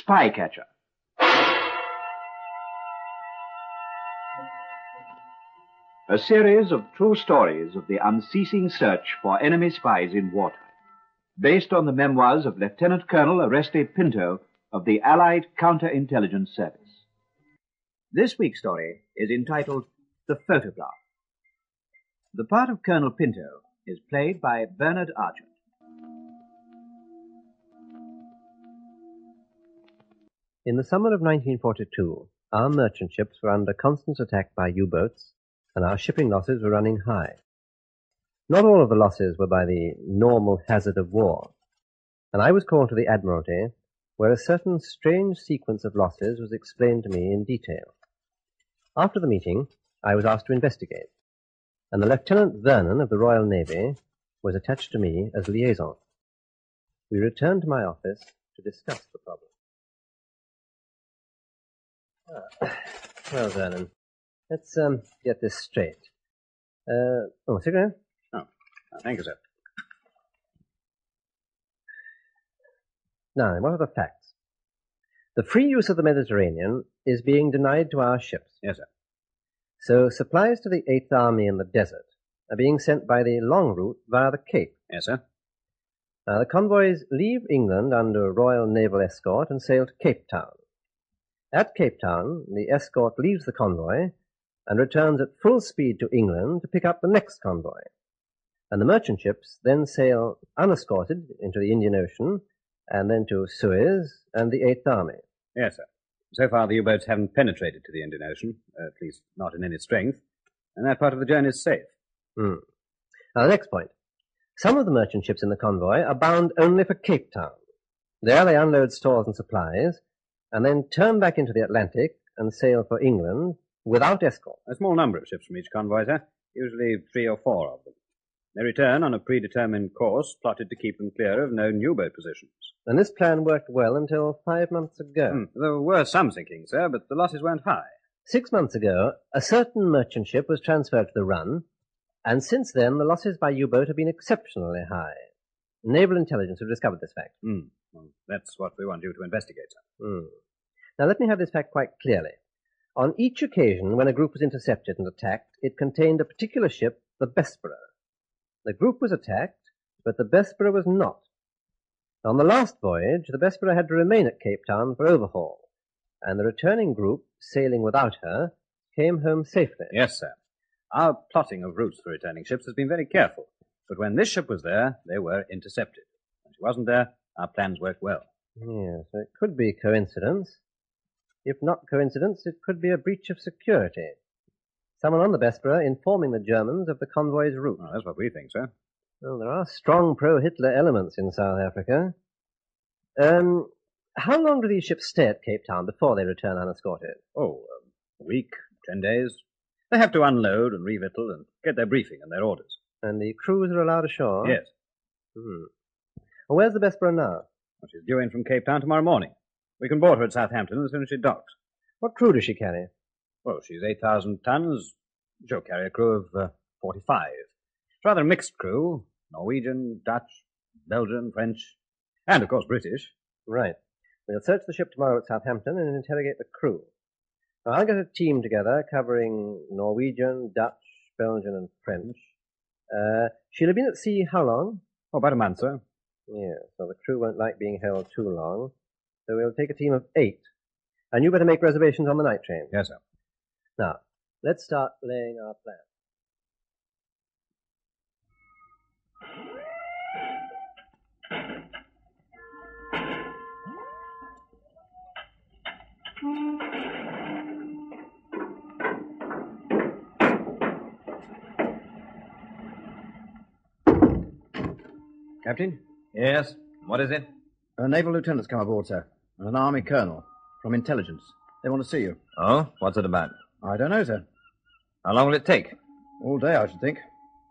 Spycatcher. A series of true stories of the unceasing search for enemy spies in water, based on the memoirs of Lieutenant Colonel Oreste Pinto of the Allied Counterintelligence Service. This week's story is entitled The Photograph. The part of Colonel Pinto is played by Bernard Archard. In the summer of 1942, our merchant ships were under constant attack by U-boats, and our shipping losses were running high. Not all of the losses were by the normal hazard of war, and I was called to the Admiralty, where a certain strange sequence of losses was explained to me in detail. After the meeting, I was asked to investigate, and the Lieutenant Vernon of the Royal Navy was attached to me as liaison. We returned to my office to discuss the problem. Ah, well, Vernon, let's um, get this straight. Uh, oh, cigarette? Oh, thank you, sir. Now, what are the facts? The free use of the Mediterranean is being denied to our ships. Yes, sir. So supplies to the Eighth Army in the desert are being sent by the long route via the Cape. Yes, sir. Now, the convoys leave England under Royal Naval Escort and sail to Cape Town. At Cape Town, the escort leaves the convoy and returns at full speed to England to pick up the next convoy. And the merchant ships then sail unescorted into the Indian Ocean and then to Suez and the Eighth Army. Yes, sir. So far, the U-boats haven't penetrated to the Indian Ocean, at least not in any strength, and that part of the journey is safe. Hmm. Now, the next point. Some of the merchant ships in the convoy are bound only for Cape Town. There they unload stores and supplies, and then turn back into the Atlantic and sail for England without escort. A small number of ships from each convoy, sir. Usually three or four of them. They return on a predetermined course plotted to keep them clear of known U-boat positions. And this plan worked well until five months ago. Hmm. There were some sinkings, sir, but the losses weren't high. Six months ago, a certain merchant ship was transferred to the run, and since then the losses by U-boat have been exceptionally high. Naval intelligence have discovered this fact. Hmm. Well, that's what we want you to investigate, sir. Hmm. Now let me have this fact quite clearly. On each occasion when a group was intercepted and attacked, it contained a particular ship, the Bessborough. The group was attacked, but the Bessborough was not. On the last voyage, the Bessborough had to remain at Cape Town for overhaul, and the returning group, sailing without her, came home safely. Yes, sir. Our plotting of routes for returning ships has been very careful, but when this ship was there, they were intercepted. When she wasn't there, our plans worked well. Yes, it could be coincidence. If not coincidence, it could be a breach of security. Someone on the Bessborough informing the Germans of the convoy's route. Well, that's what we think, sir. Well, there are strong pro-Hitler elements in South Africa. Um, how long do these ships stay at Cape Town before they return unescorted? Oh, um, a week, ten days. They have to unload and revictual and get their briefing and their orders. And the crews are allowed ashore? Yes. Hmm. Well, where's the Bessborough now? Well, she's due in from Cape Town tomorrow morning. We can board her at Southampton as soon as she docks. What crew does she carry? Well, she's 8,000 tons. She'll carry a crew of uh, 45. It's rather a mixed crew. Norwegian, Dutch, Belgian, French, and, of course, British. Right. We'll search the ship tomorrow at Southampton and interrogate the crew. Now, I'll get a team together covering Norwegian, Dutch, Belgian, and French. Uh, she'll have been at sea how long? Oh, about a month, sir. Yeah, so the crew won't like being held too long. So we'll take a team of eight. And you better make reservations on the night train. Yes, sir. Now, let's start laying our plan. Captain? Yes. What is it? A naval lieutenant's come aboard, sir, and an army colonel from intelligence. They want to see you. Oh? What's it about? I don't know, sir. How long will it take? All day, I should think.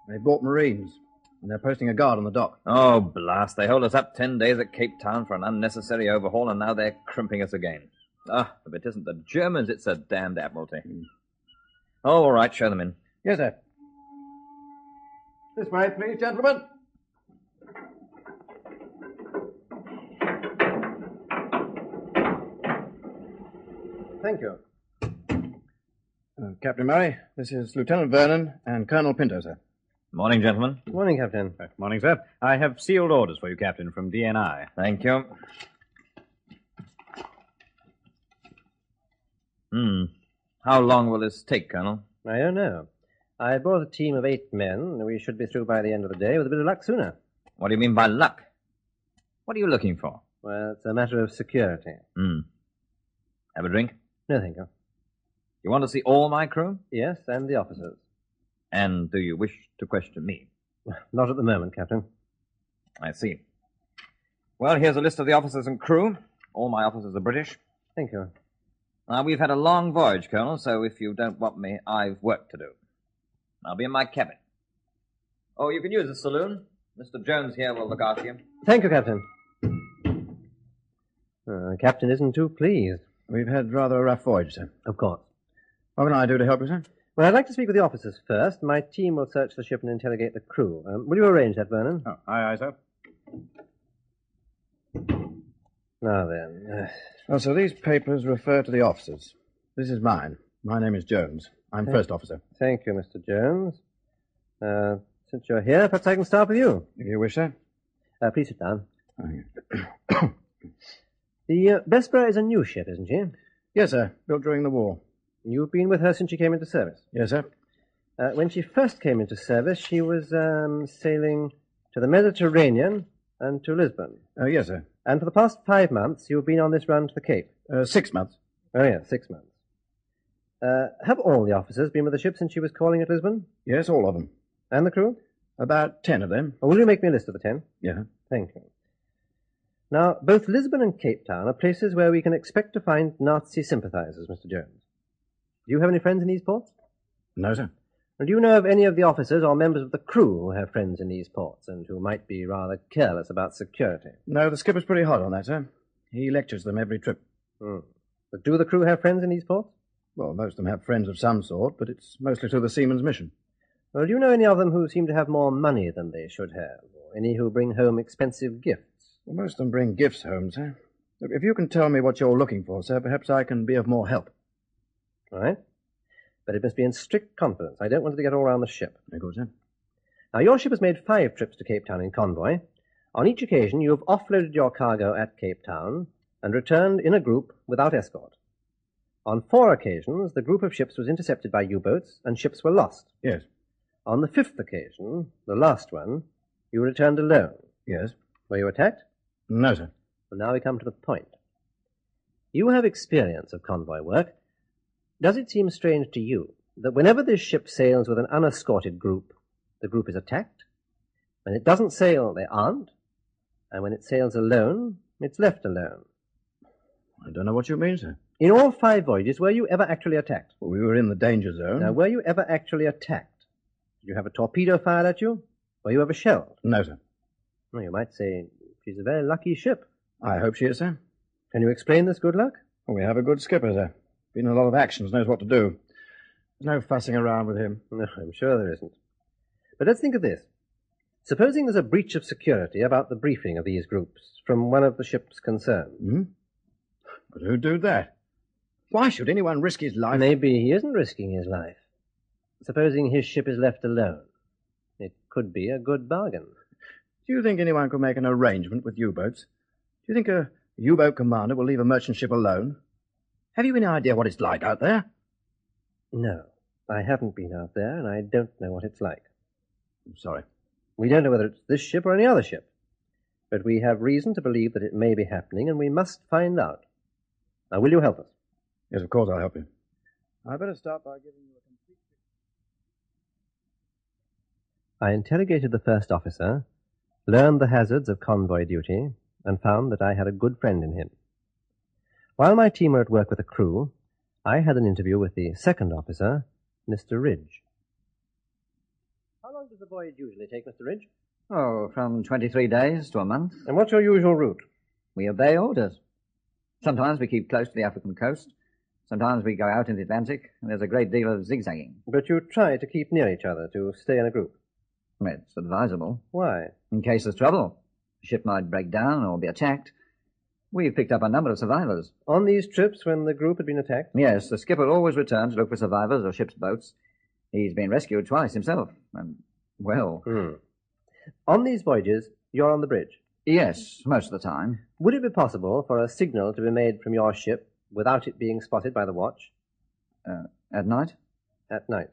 They've bought Marines, and they're posting a guard on the dock. Oh, blast. They hold us up ten days at Cape Town for an unnecessary overhaul, and now they're crimping us again. Ah, if it isn't the Germans, it's a damned admiralty. Oh, all right, show them in. Yes, sir. This way, please, gentlemen. Thank you. Uh, Captain Murray, this is Lieutenant Vernon and Colonel Pinto, sir. Morning, gentlemen. Good morning, Captain. Uh, morning, sir. I have sealed orders for you, Captain, from DNI. Thank you. Hmm. How long will this take, Colonel? I don't know. I brought a team of eight men. We should be through by the end of the day with a bit of luck sooner. What do you mean by luck? What are you looking for? Well, it's a matter of security. Hmm. Have a drink? No, thank you. You want to see all my crew? Yes, and the officers. And do you wish to question me? Not at the moment, Captain. I see. Well, here's a list of the officers and crew. All my officers are British. Thank you. Now, we've had a long voyage, Colonel, so if you don't want me, I've work to do. I'll be in my cabin. Oh, you can use the saloon. Mr. Jones here will look after you. Thank you, Captain. Uh, Captain isn't too pleased. We've had rather a rough voyage, sir. Of course. What can I do to help you, sir? Well, I'd like to speak with the officers first. My team will search the ship and interrogate the crew. Um, will you arrange that, Vernon? Oh, aye, aye, sir. Now then. Uh, Well, sir, these papers refer to the officers. This is mine. My name is Jones. I'm first officer. thank you, Mr. Jones. Uh, since you're here, perhaps I can start with you. If you wish, sir. Uh, please sit down. The uh, Bessborough is a new ship, isn't she? Yes, sir. Built during the war. You've been with her since she came into service. Yes, sir. Uh, when she first came into service, she was um, sailing to the Mediterranean and to Lisbon. Uh, yes, sir. And for the past five months, you've been on this run to the Cape. Uh, six months. Oh, yes, six months. Uh, have all the officers been with the ship since she was calling at Lisbon? Yes, all of them. And the crew? About ten of them. Or will you make me a list of the ten? Yeah. Thank you. Now, both Lisbon and Cape Town are places where we can expect to find Nazi sympathizers, Mr. Jones. Do you have any friends in these ports? No, sir. And do you know of any of the officers or members of the crew who have friends in these ports and who might be rather careless about security? No, the skipper's pretty hot on that, sir. He lectures them every trip. Hmm. But do the crew have friends in these ports? Well, most of them have friends of some sort, but it's mostly to the seaman's mission. Well, do you know any of them who seem to have more money than they should have? Or any who bring home expensive gifts? Well, most of them bring gifts home, sir. Look, if you can tell me what you're looking for, sir, perhaps I can be of more help. All right? But it must be in strict confidence. I don't want it to get all around the ship. Very good, sir. Now, your ship has made five trips to Cape Town in convoy. On each occasion, you have offloaded your cargo at Cape Town and returned in a group without escort. On four occasions, the group of ships was intercepted by U-boats and ships were lost. Yes. On the fifth occasion, the last one, you returned alone. Yes. Were you attacked? No, sir. Well, now we come to the point. You have experience of convoy work. Does it seem strange to you that whenever this ship sails with an unescorted group, the group is attacked? When it doesn't sail, they aren't. And when it sails alone, it's left alone. I don't know what you mean, sir. In all five voyages, were you ever actually attacked? Well, we were in the danger zone. Now, were you ever actually attacked? Did you have a torpedo fired at you? Were you ever shelled? No, sir. Well, you might say she's a very lucky ship. I hope she is, sir. Can you explain this good luck? We have a good skipper, sir. Been in a lot of actions, knows what to do. There's no fussing around with him. No, I'm sure there isn't. But let's think of this. Supposing there's a breach of security about the briefing of these groups from one of the ships concerned. Hmm? But who'd do that? Why should anyone risk his life? Maybe he isn't risking his life. Supposing his ship is left alone. It could be a good bargain. Do you think anyone could make an arrangement with U-boats? Do you think a U-boat commander will leave a merchant ship alone? Have you any idea what it's like out there? No, I haven't been out there, and I don't know what it's like. I'm sorry. We don't know whether it's this ship or any other ship. But we have reason to believe that it may be happening, and we must find out. Now, will you help us? Yes, of course I'll help you. I better start by giving you a complete. I interrogated the first officer, learned the hazards of convoy duty, and found that I had a good friend in him. While my team were at work with the crew, I had an interview with the second officer, Mr. Ridge. How long does the voyage usually take, Mr. Ridge? Oh, from 23 days to a month. And what's your usual route? We obey orders. Sometimes we keep close to the African coast. Sometimes we go out in the Atlantic, and there's a great deal of zigzagging. But you try to keep near each other, to stay in a group. It's advisable. Why? In case there's trouble. The ship might break down or be attacked. We've picked up a number of survivors. On these trips when the group had been attacked? Yes, the skipper always returns to look for survivors or ship's boats. He's been rescued twice himself. And, well, Hmm. On these voyages, you're on the bridge. yes, most of the time. Would it be possible for a signal to be made from your ship without it being spotted by the watch Uh, at night? at night?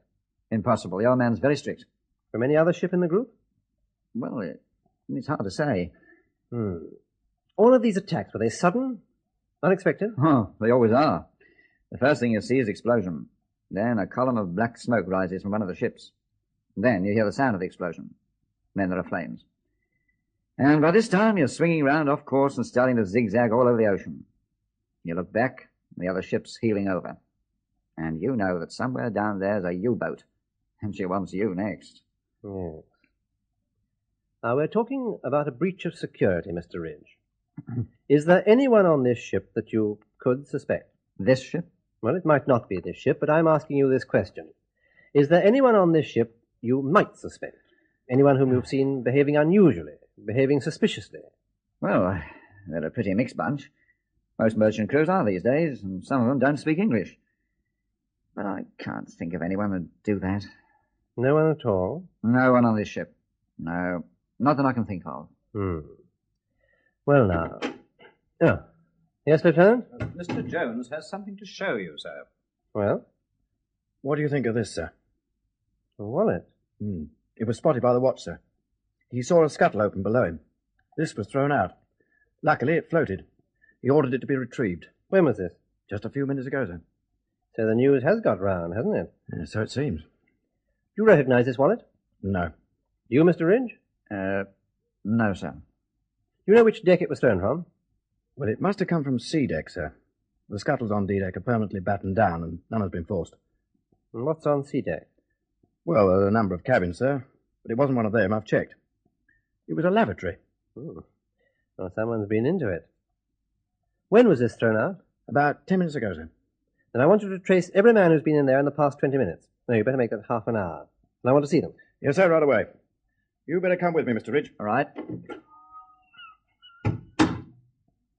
Impossible. Old man's very strict. From any other ship in the group? Well, it, it's hard to say. Hmm. All of these attacks, were they sudden? Unexpected? Oh, they always are. The first thing you see is explosion. Then a column of black smoke rises from one of the ships. Then you hear the sound of the explosion. Then there are flames. And by this time you're swinging round off course and starting to zigzag all over the ocean. You look back, and the other ship's heeling over. And you know that somewhere down there's a U-boat. And she wants you next. Yes. Now, we're talking about a breach of security, Mr. Ridge. Is there anyone on this ship that you could suspect? This ship? Well, it might not be this ship, but I'm asking you this question. Is there anyone on this ship you might suspect? Anyone whom you've seen behaving unusually, behaving suspiciously? Well, they're a pretty mixed bunch. Most merchant crews are these days, and some of them don't speak English. But I can't think of anyone who'd do that. No one at all? No one on this ship. No, not that I can think of. Hmm. Well, now. Oh. Yes, Lieutenant? Mr. Jones has something to show you, sir. Well, What do you think of this, sir? a wallet. Hmm. It was spotted by the watch, sir. He saw a scuttle open below him. This was thrown out. Luckily, it floated. He ordered it to be retrieved. When was this? Just a few minutes ago, sir. So the news has got round, hasn't it? Yeah, so it seems. Do you recognize this wallet? No. Do you, Mr. Ridge? Uh, no, sir. Do you know which deck it was thrown from? Well, it must have come from C deck, sir. The scuttles on D deck are permanently battened down, and none has been forced. And what's on C deck? Well, there are a number of cabins, sir, but it wasn't one of them. I've checked. It was a lavatory. Hmm. Well, someone's been into it. When was this thrown out? About ten minutes ago, sir. Then I want you to trace every man who's been in there in the past 20 minutes. No, you better make that half an hour. And I want to see them. Yes, sir, right away. You better come with me, Mr. Ridge. All right.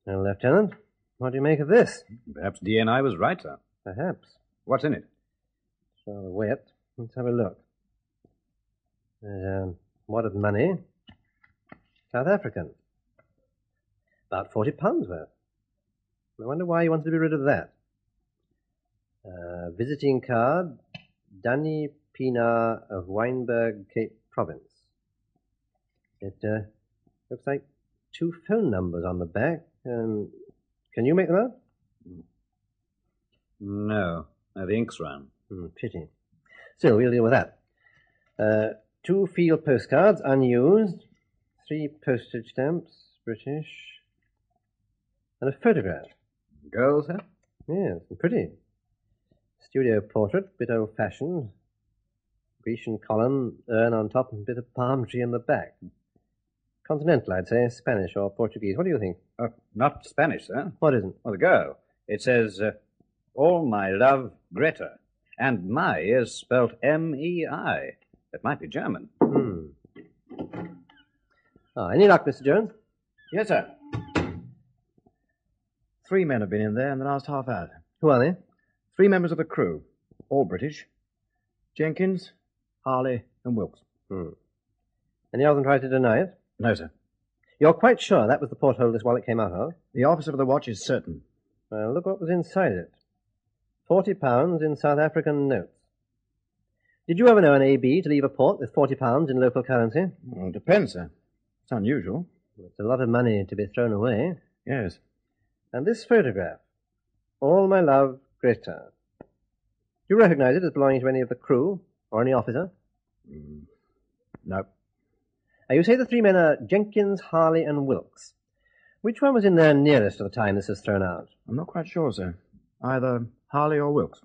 Well, Lieutenant, what do you make of this? Perhaps DNI was right, sir. Perhaps. What's in it? It's rather wet. Let's have a look. There's um, a wad of money. South African. About 40 pounds worth. I wonder why you wanted to be rid of that. Uh, visiting card, Danny Pienaar of Wynberg, Cape Province. It uh, looks like two phone numbers on the back. Um, can you make them out? No. Uh, the ink's run. Hmm, pity. Still, we'll deal with that. Uh, two field postcards, unused. Three postage stamps, British. And a photograph. Girls, sir? Yes, and pretty. Studio portrait, bit old fashioned. Grecian column, urn on top, and bit of palm tree in the back. Continental, I'd say. Spanish or Portuguese. What do you think? Uh, not Spanish, sir. What isn't? Well, the girl. It says, uh, All my love, Greta. And my is spelt M E I. It might be German. Hmm. Ah, any luck, Mr. Jones? Yes, sir. Three men have been in there in the last half hour. Who are they? Three members of the crew, all British. Jenkins, Harley, and Wilkes. Hmm. Any of them tried to deny it? No, sir. You're quite sure that was the porthole this wallet came out of? The officer of the watch is certain. Well, look what was inside it. Forty pounds in South African notes. Did you ever know an AB to leave a port with forty pounds in local currency? Well, it depends, sir. It's unusual. It's a lot of money to be thrown away. Yes. And this photograph. All my love, Greta. Do you recognize it as belonging to any of the crew or any officer? Mm. No. Now, you say the three men are Jenkins, Harley, and Wilkes. Which one was in there nearest to the time this was thrown out? I'm not quite sure, sir. Either Harley or Wilkes.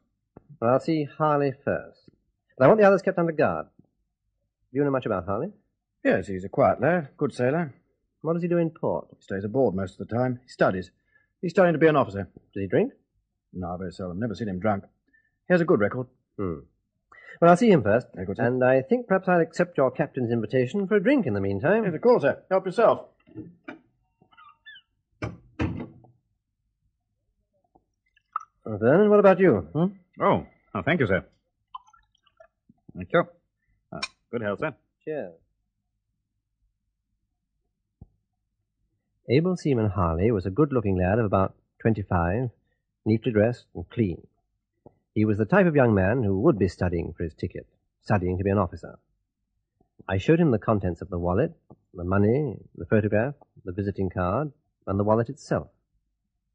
Well, I'll see Harley first. But I want the others kept under guard. Do you know much about Harley? Yes, he's a quiet lad, good sailor. What does he do in port? He stays aboard most of the time. He studies. He's studying to be an officer. Does he drink? No, very seldom. Never seen him drunk. He has a good record. Hmm. Well, I'll see him first. Very good, sir. And I think perhaps I'll accept your captain's invitation for a drink in the meantime. Yes, of course, sir. Help yourself. Uh, Vernon, what about you? Hmm? Oh, oh thank you, sir. Thank you. Ah, good health, sir. Cheers. Able Seaman Harley was a good-looking lad of about twenty-five, neatly dressed and clean. He was the type of young man who would be studying for his ticket, studying to be an officer. I showed him the contents of the wallet, the money, the photograph, the visiting card, and the wallet itself.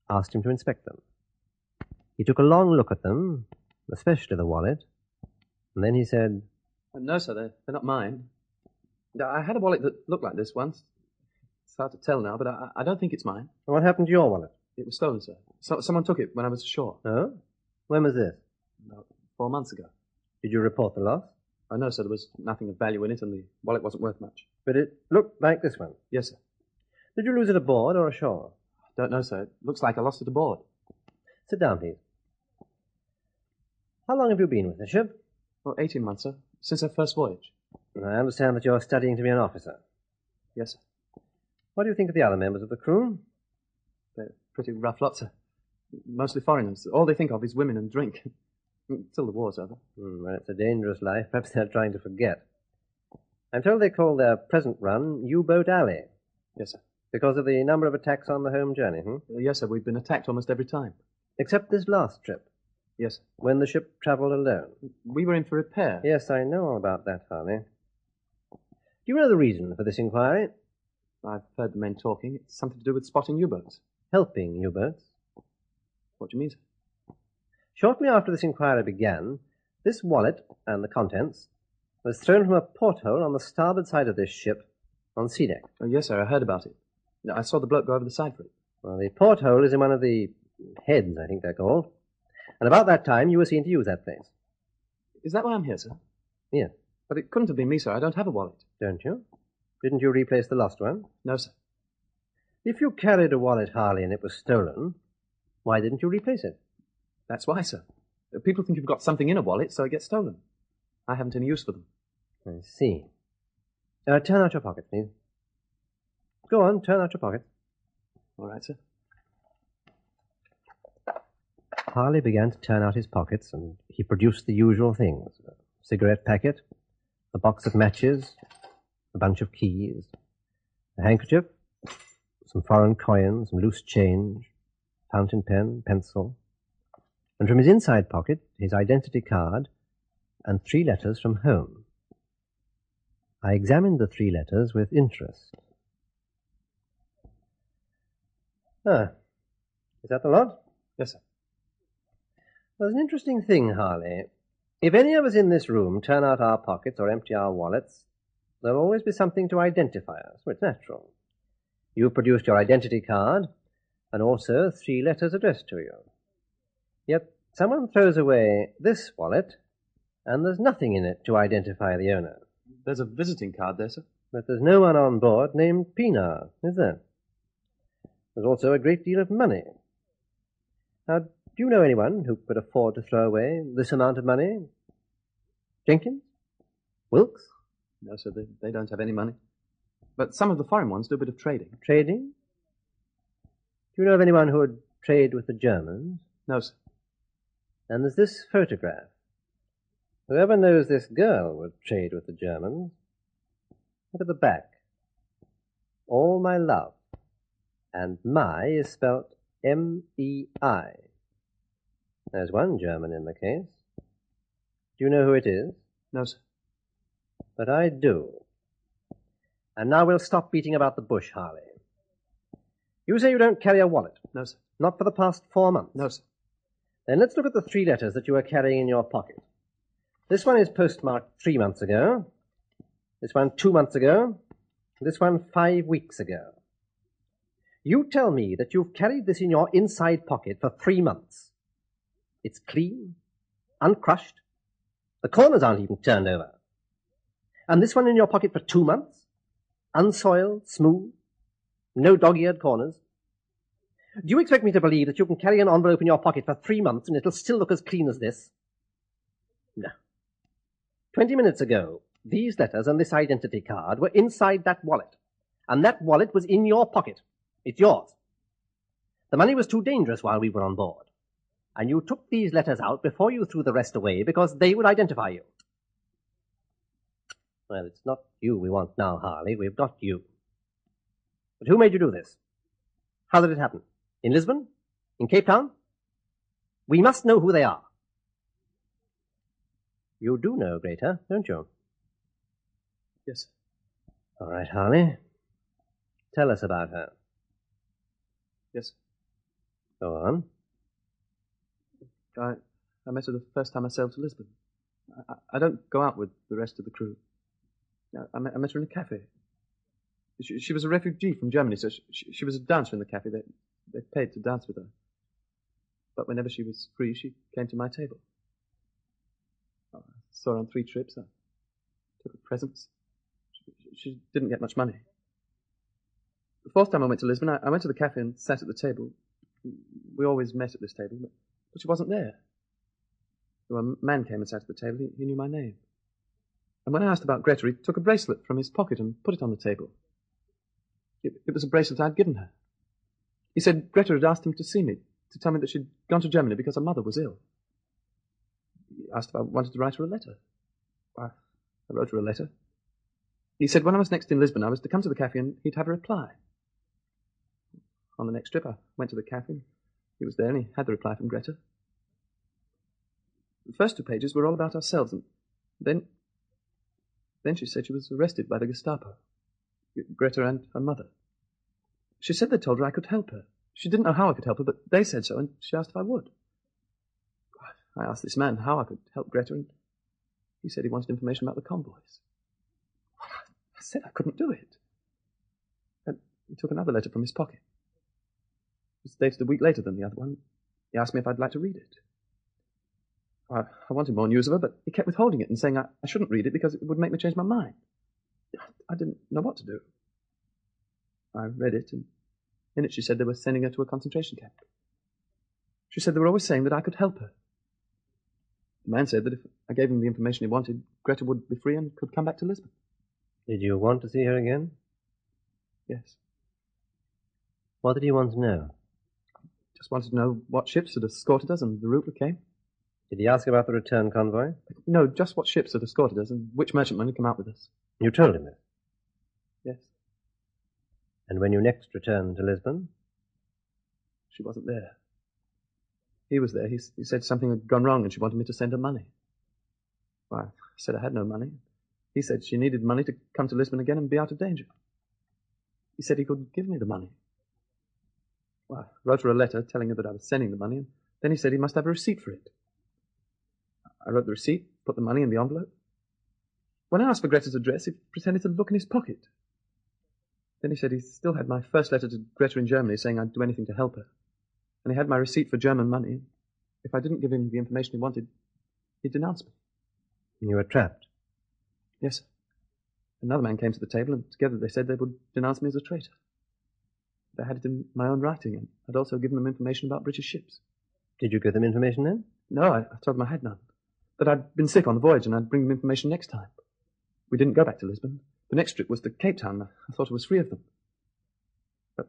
Asked him to inspect them. He took a long look at them, especially the wallet, and then he said, No, sir, they're, they're not mine. I had a wallet that looked like this once. It's hard to tell now, but I, I don't think it's mine. What happened to your wallet? It was stolen, sir. So, someone took it when I was ashore, Oh? When was this? about four months ago. Did you report the loss? I know, sir, there was nothing of value in it, and the wallet wasn't worth much. But it looked like this one. Yes, sir. Did you lose it aboard or ashore? Don't know, sir. It looks like I lost it aboard. Sit down, please. How long have you been with the ship? Oh, 18 months, sir. Since our first voyage. I understand that you're studying to be an officer. Yes, sir. What do you think of the other members of the crew? Pretty rough lot, sir. Mostly foreigners. All they think of is women and drink. Till the war's over. Hmm, well, it's a dangerous life. Perhaps they're trying to forget. I'm told they call their present run U-Boat Alley Yes, sir. because of the number of attacks on the home journey, hmm? Uh, yes, sir. We've been attacked almost every time. Except this last trip, Yes, sir. when the ship travelled alone. We were in for repair. Yes, I know all about that, Harley. Do you know the reason for this inquiry? I've heard the men talking. It's something to do with spotting U-boats. Helping U-boats. What do you mean, sir? Shortly after this inquiry began, this wallet and the contents was thrown from a porthole on the starboard side of this ship on C deck. Oh, yes, sir. I heard about it. I saw the bloke go over the side for it. Well, the porthole is in one of the heads, I think they're called. And about that time, you were seen to use that place. Is that why I'm here, sir? Yes, But it couldn't have been me, sir. I don't have a wallet. don't you? Didn't you replace the lost one? No, sir. If you carried a wallet, Harley, and it was stolen, why didn't you replace it? That's why, sir. People think you've got something in a wallet, so it gets stolen. I haven't any use for them. I see. Uh, turn out your pockets, please. Go on, turn out your pockets. All right, sir. Harley began to turn out his pockets, and he produced the usual things a cigarette packet, a box of matches, a bunch of keys, a handkerchief, some foreign coins, some loose change, fountain pen, pencil, and from his inside pocket, his identity card and three letters from home. I examined the three letters with interest. Ah, is that the lot? Yes, sir. There's an interesting thing, Harley. If any of us in this room turn out our pockets or empty our wallets, there'll always be something to identify us. Well, it's natural. You produced your identity card and also three letters addressed to you. Yet someone throws away this wallet and there's nothing in it to identify the owner. There's a visiting card there, sir. But there's no one on board named Pienaar, is there? There's also a great deal of money. Now, do you know anyone who could afford to throw away this amount of money? Jenkins? Wilkes? No, sir, they, they don't have any money. But some of the foreign ones do a bit of trading. Trading? Do you know of anyone who would trade with the Germans? No, sir. And there's this photograph. Whoever knows this girl would trade with the Germans. Look at the back. All my love. And my is spelt M-E-I. There's one German in the case. Do you know who it is? No, sir. But I do. And now we'll stop beating about the bush, Harley. You say you don't carry a wallet? No, sir. Not for the past four months? No, sir. Then let's look at the three letters that you were carrying in your pocket. This one is postmarked three months ago. This one two months ago. This one five weeks ago. You tell me that you've carried this in your inside pocket for three months. It's clean, uncrushed. The corners aren't even turned over. And this one in your pocket for two months? Unsoiled, smooth, no dog-eared corners. Do you expect me to believe that you can carry an envelope in your pocket for three months and it'll still look as clean as this? No. Twenty minutes ago, these letters and this identity card were inside that wallet. And that wallet was in your pocket. It's yours. The money was too dangerous while we were on board. And you took these letters out before you threw the rest away because they would identify you. Well, it's not you we want now, Harley. We've got you. But who made you do this? How did it happen? In Lisbon? In Cape Town? We must know who they are. You do know Greta, don't you? Yes. All right, Harley. Tell us about her. Yes. Go on. I, I met her the first time I sailed to Lisbon. I, I don't go out with the rest of the crew. I, met, I met her in a cafe. She, she was a refugee from Germany, so she, she, was a dancer in the cafe. They, they paid to dance with her. But whenever she was free, she came to my table. Oh, I saw her on three trips. I took her presents. She, she didn't get much money. The fourth time I went to Lisbon, I, I went to the cafe and sat at the table. We always met at this table, but, but she wasn't there. So a man came and sat at the table. He, he knew my name. And when I asked about Greta, he took a bracelet from his pocket and put it on the table. It, it was a bracelet I'd given her. He said Greta had asked him to see me, to tell me that she'd gone to Germany because her mother was ill. He asked if I wanted to write her a letter. I, I wrote her a letter. He said when I was next in Lisbon, I was to come to the cafe and he'd have a reply. On the next trip, I went to the cafe. He was there and he had the reply from Greta. The first two pages were all about ourselves, and then, then she said she was arrested by the Gestapo. Greta and her mother. She said they told her I could help her. She didn't know how I could help her, but they said so, and she asked if I would. I asked this man how I could help Greta, and he said he wanted information about the convoys. I said I couldn't do it. And he took another letter from his pocket. It was dated a week later than the other one. He asked me if I'd like to read it. I, I wanted more news of her, but he kept withholding it and saying I, I shouldn't read it because it would make me change my mind. I didn't know what to do. I read it, and in it she said they were sending her to a concentration camp. She said they were always saying that I could help her. The man said that if I gave him the information he wanted, Greta would be free and could come back to Lisbon. Did you want to see her again? Yes. What did you want to know? Just wanted to know what ships had escorted us and the route we came. Did he ask about the return convoy? No, just what ships had escorted us and which merchantmen had come out with us. You told him this. Yes. And when you next returned to Lisbon? She wasn't there. He was there. He, he said something had gone wrong and she wanted me to send her money. Well, I said I had no money. He said she needed money to come to Lisbon again and be out of danger. He said he could give me the money. Well, I wrote her a letter telling her that I was sending the money, and then he said he must have a receipt for it. I wrote the receipt, put the money in the envelope. When I asked for Greta's address, he pretended to look in his pocket. Then he said he still had my first letter to Greta in Germany saying I'd do anything to help her. And he had my receipt for German money. If I didn't give him the information he wanted, he'd denounce me. You were trapped. Yes, sir. Another man came to the table, and together they said they would denounce me as a traitor. I had it in my own writing, and I'd also given them information about British ships. Did you give them information then? No, I, I told them I had none. That I'd been sick on the voyage, and I'd bring them information next time. We didn't go back to Lisbon. The next trip was to Cape Town. I thought it was three of them. But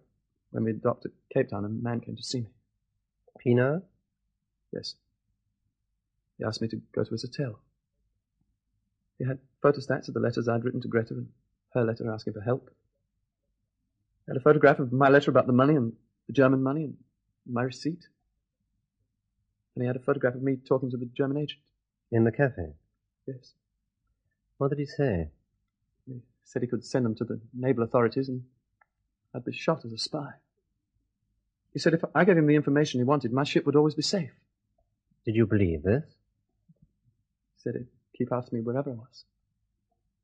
when we docked at Cape Town, a man came to see me. Pienaar? Yes. He asked me to go to his hotel. He had photostats of the letters I'd written to Greta and her letter asking for help. He had a photograph of my letter about the money and the German money and my receipt. And he had a photograph of me talking to the German agent. In the cafe? Yes. What did he say? He said he could send them to the naval authorities and I'd be shot as a spy. He said if I gave him the information he wanted, my ship would always be safe. Did you believe this? He said he'd keep after me wherever I was.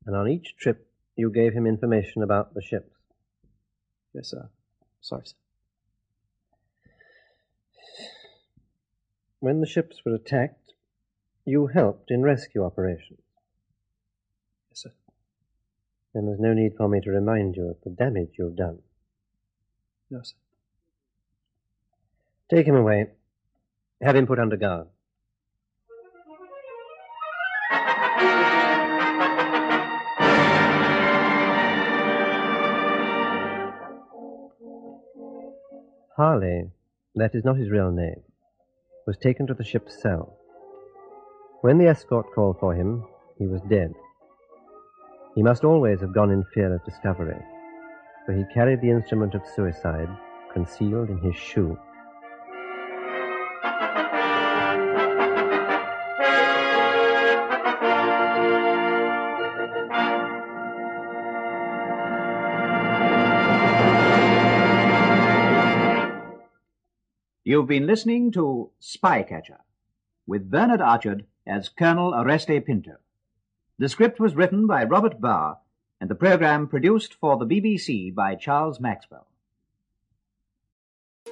And on each trip, you gave him information about the ships? Yes, sir. Sorry, sir. When the ships were attacked, you helped in rescue operations. Yes, sir. Then there's no need for me to remind you of the damage you've done. No, sir. Take him away. Have him put under guard. Harley, that is not his real name, was taken to the ship's cell. When the escort called for him, he was dead. He must always have gone in fear of discovery, for he carried the instrument of suicide concealed in his shoe. You've been listening to Spycatcher with Bernard Archard as Colonel Oreste Pinto. The script was written by Robert Barr and the program produced for the BBC by Charles Maxwell.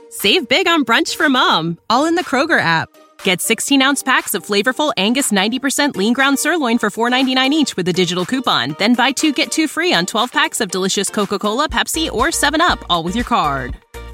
Save big on brunch for mom, all in the Kroger app. Get 16 ounce packs of flavorful Angus 90% lean ground sirloin for $4.99 each with a digital coupon. Then buy two get two free on 12 packs of delicious Coca Cola, Pepsi, or 7UP, all with your card.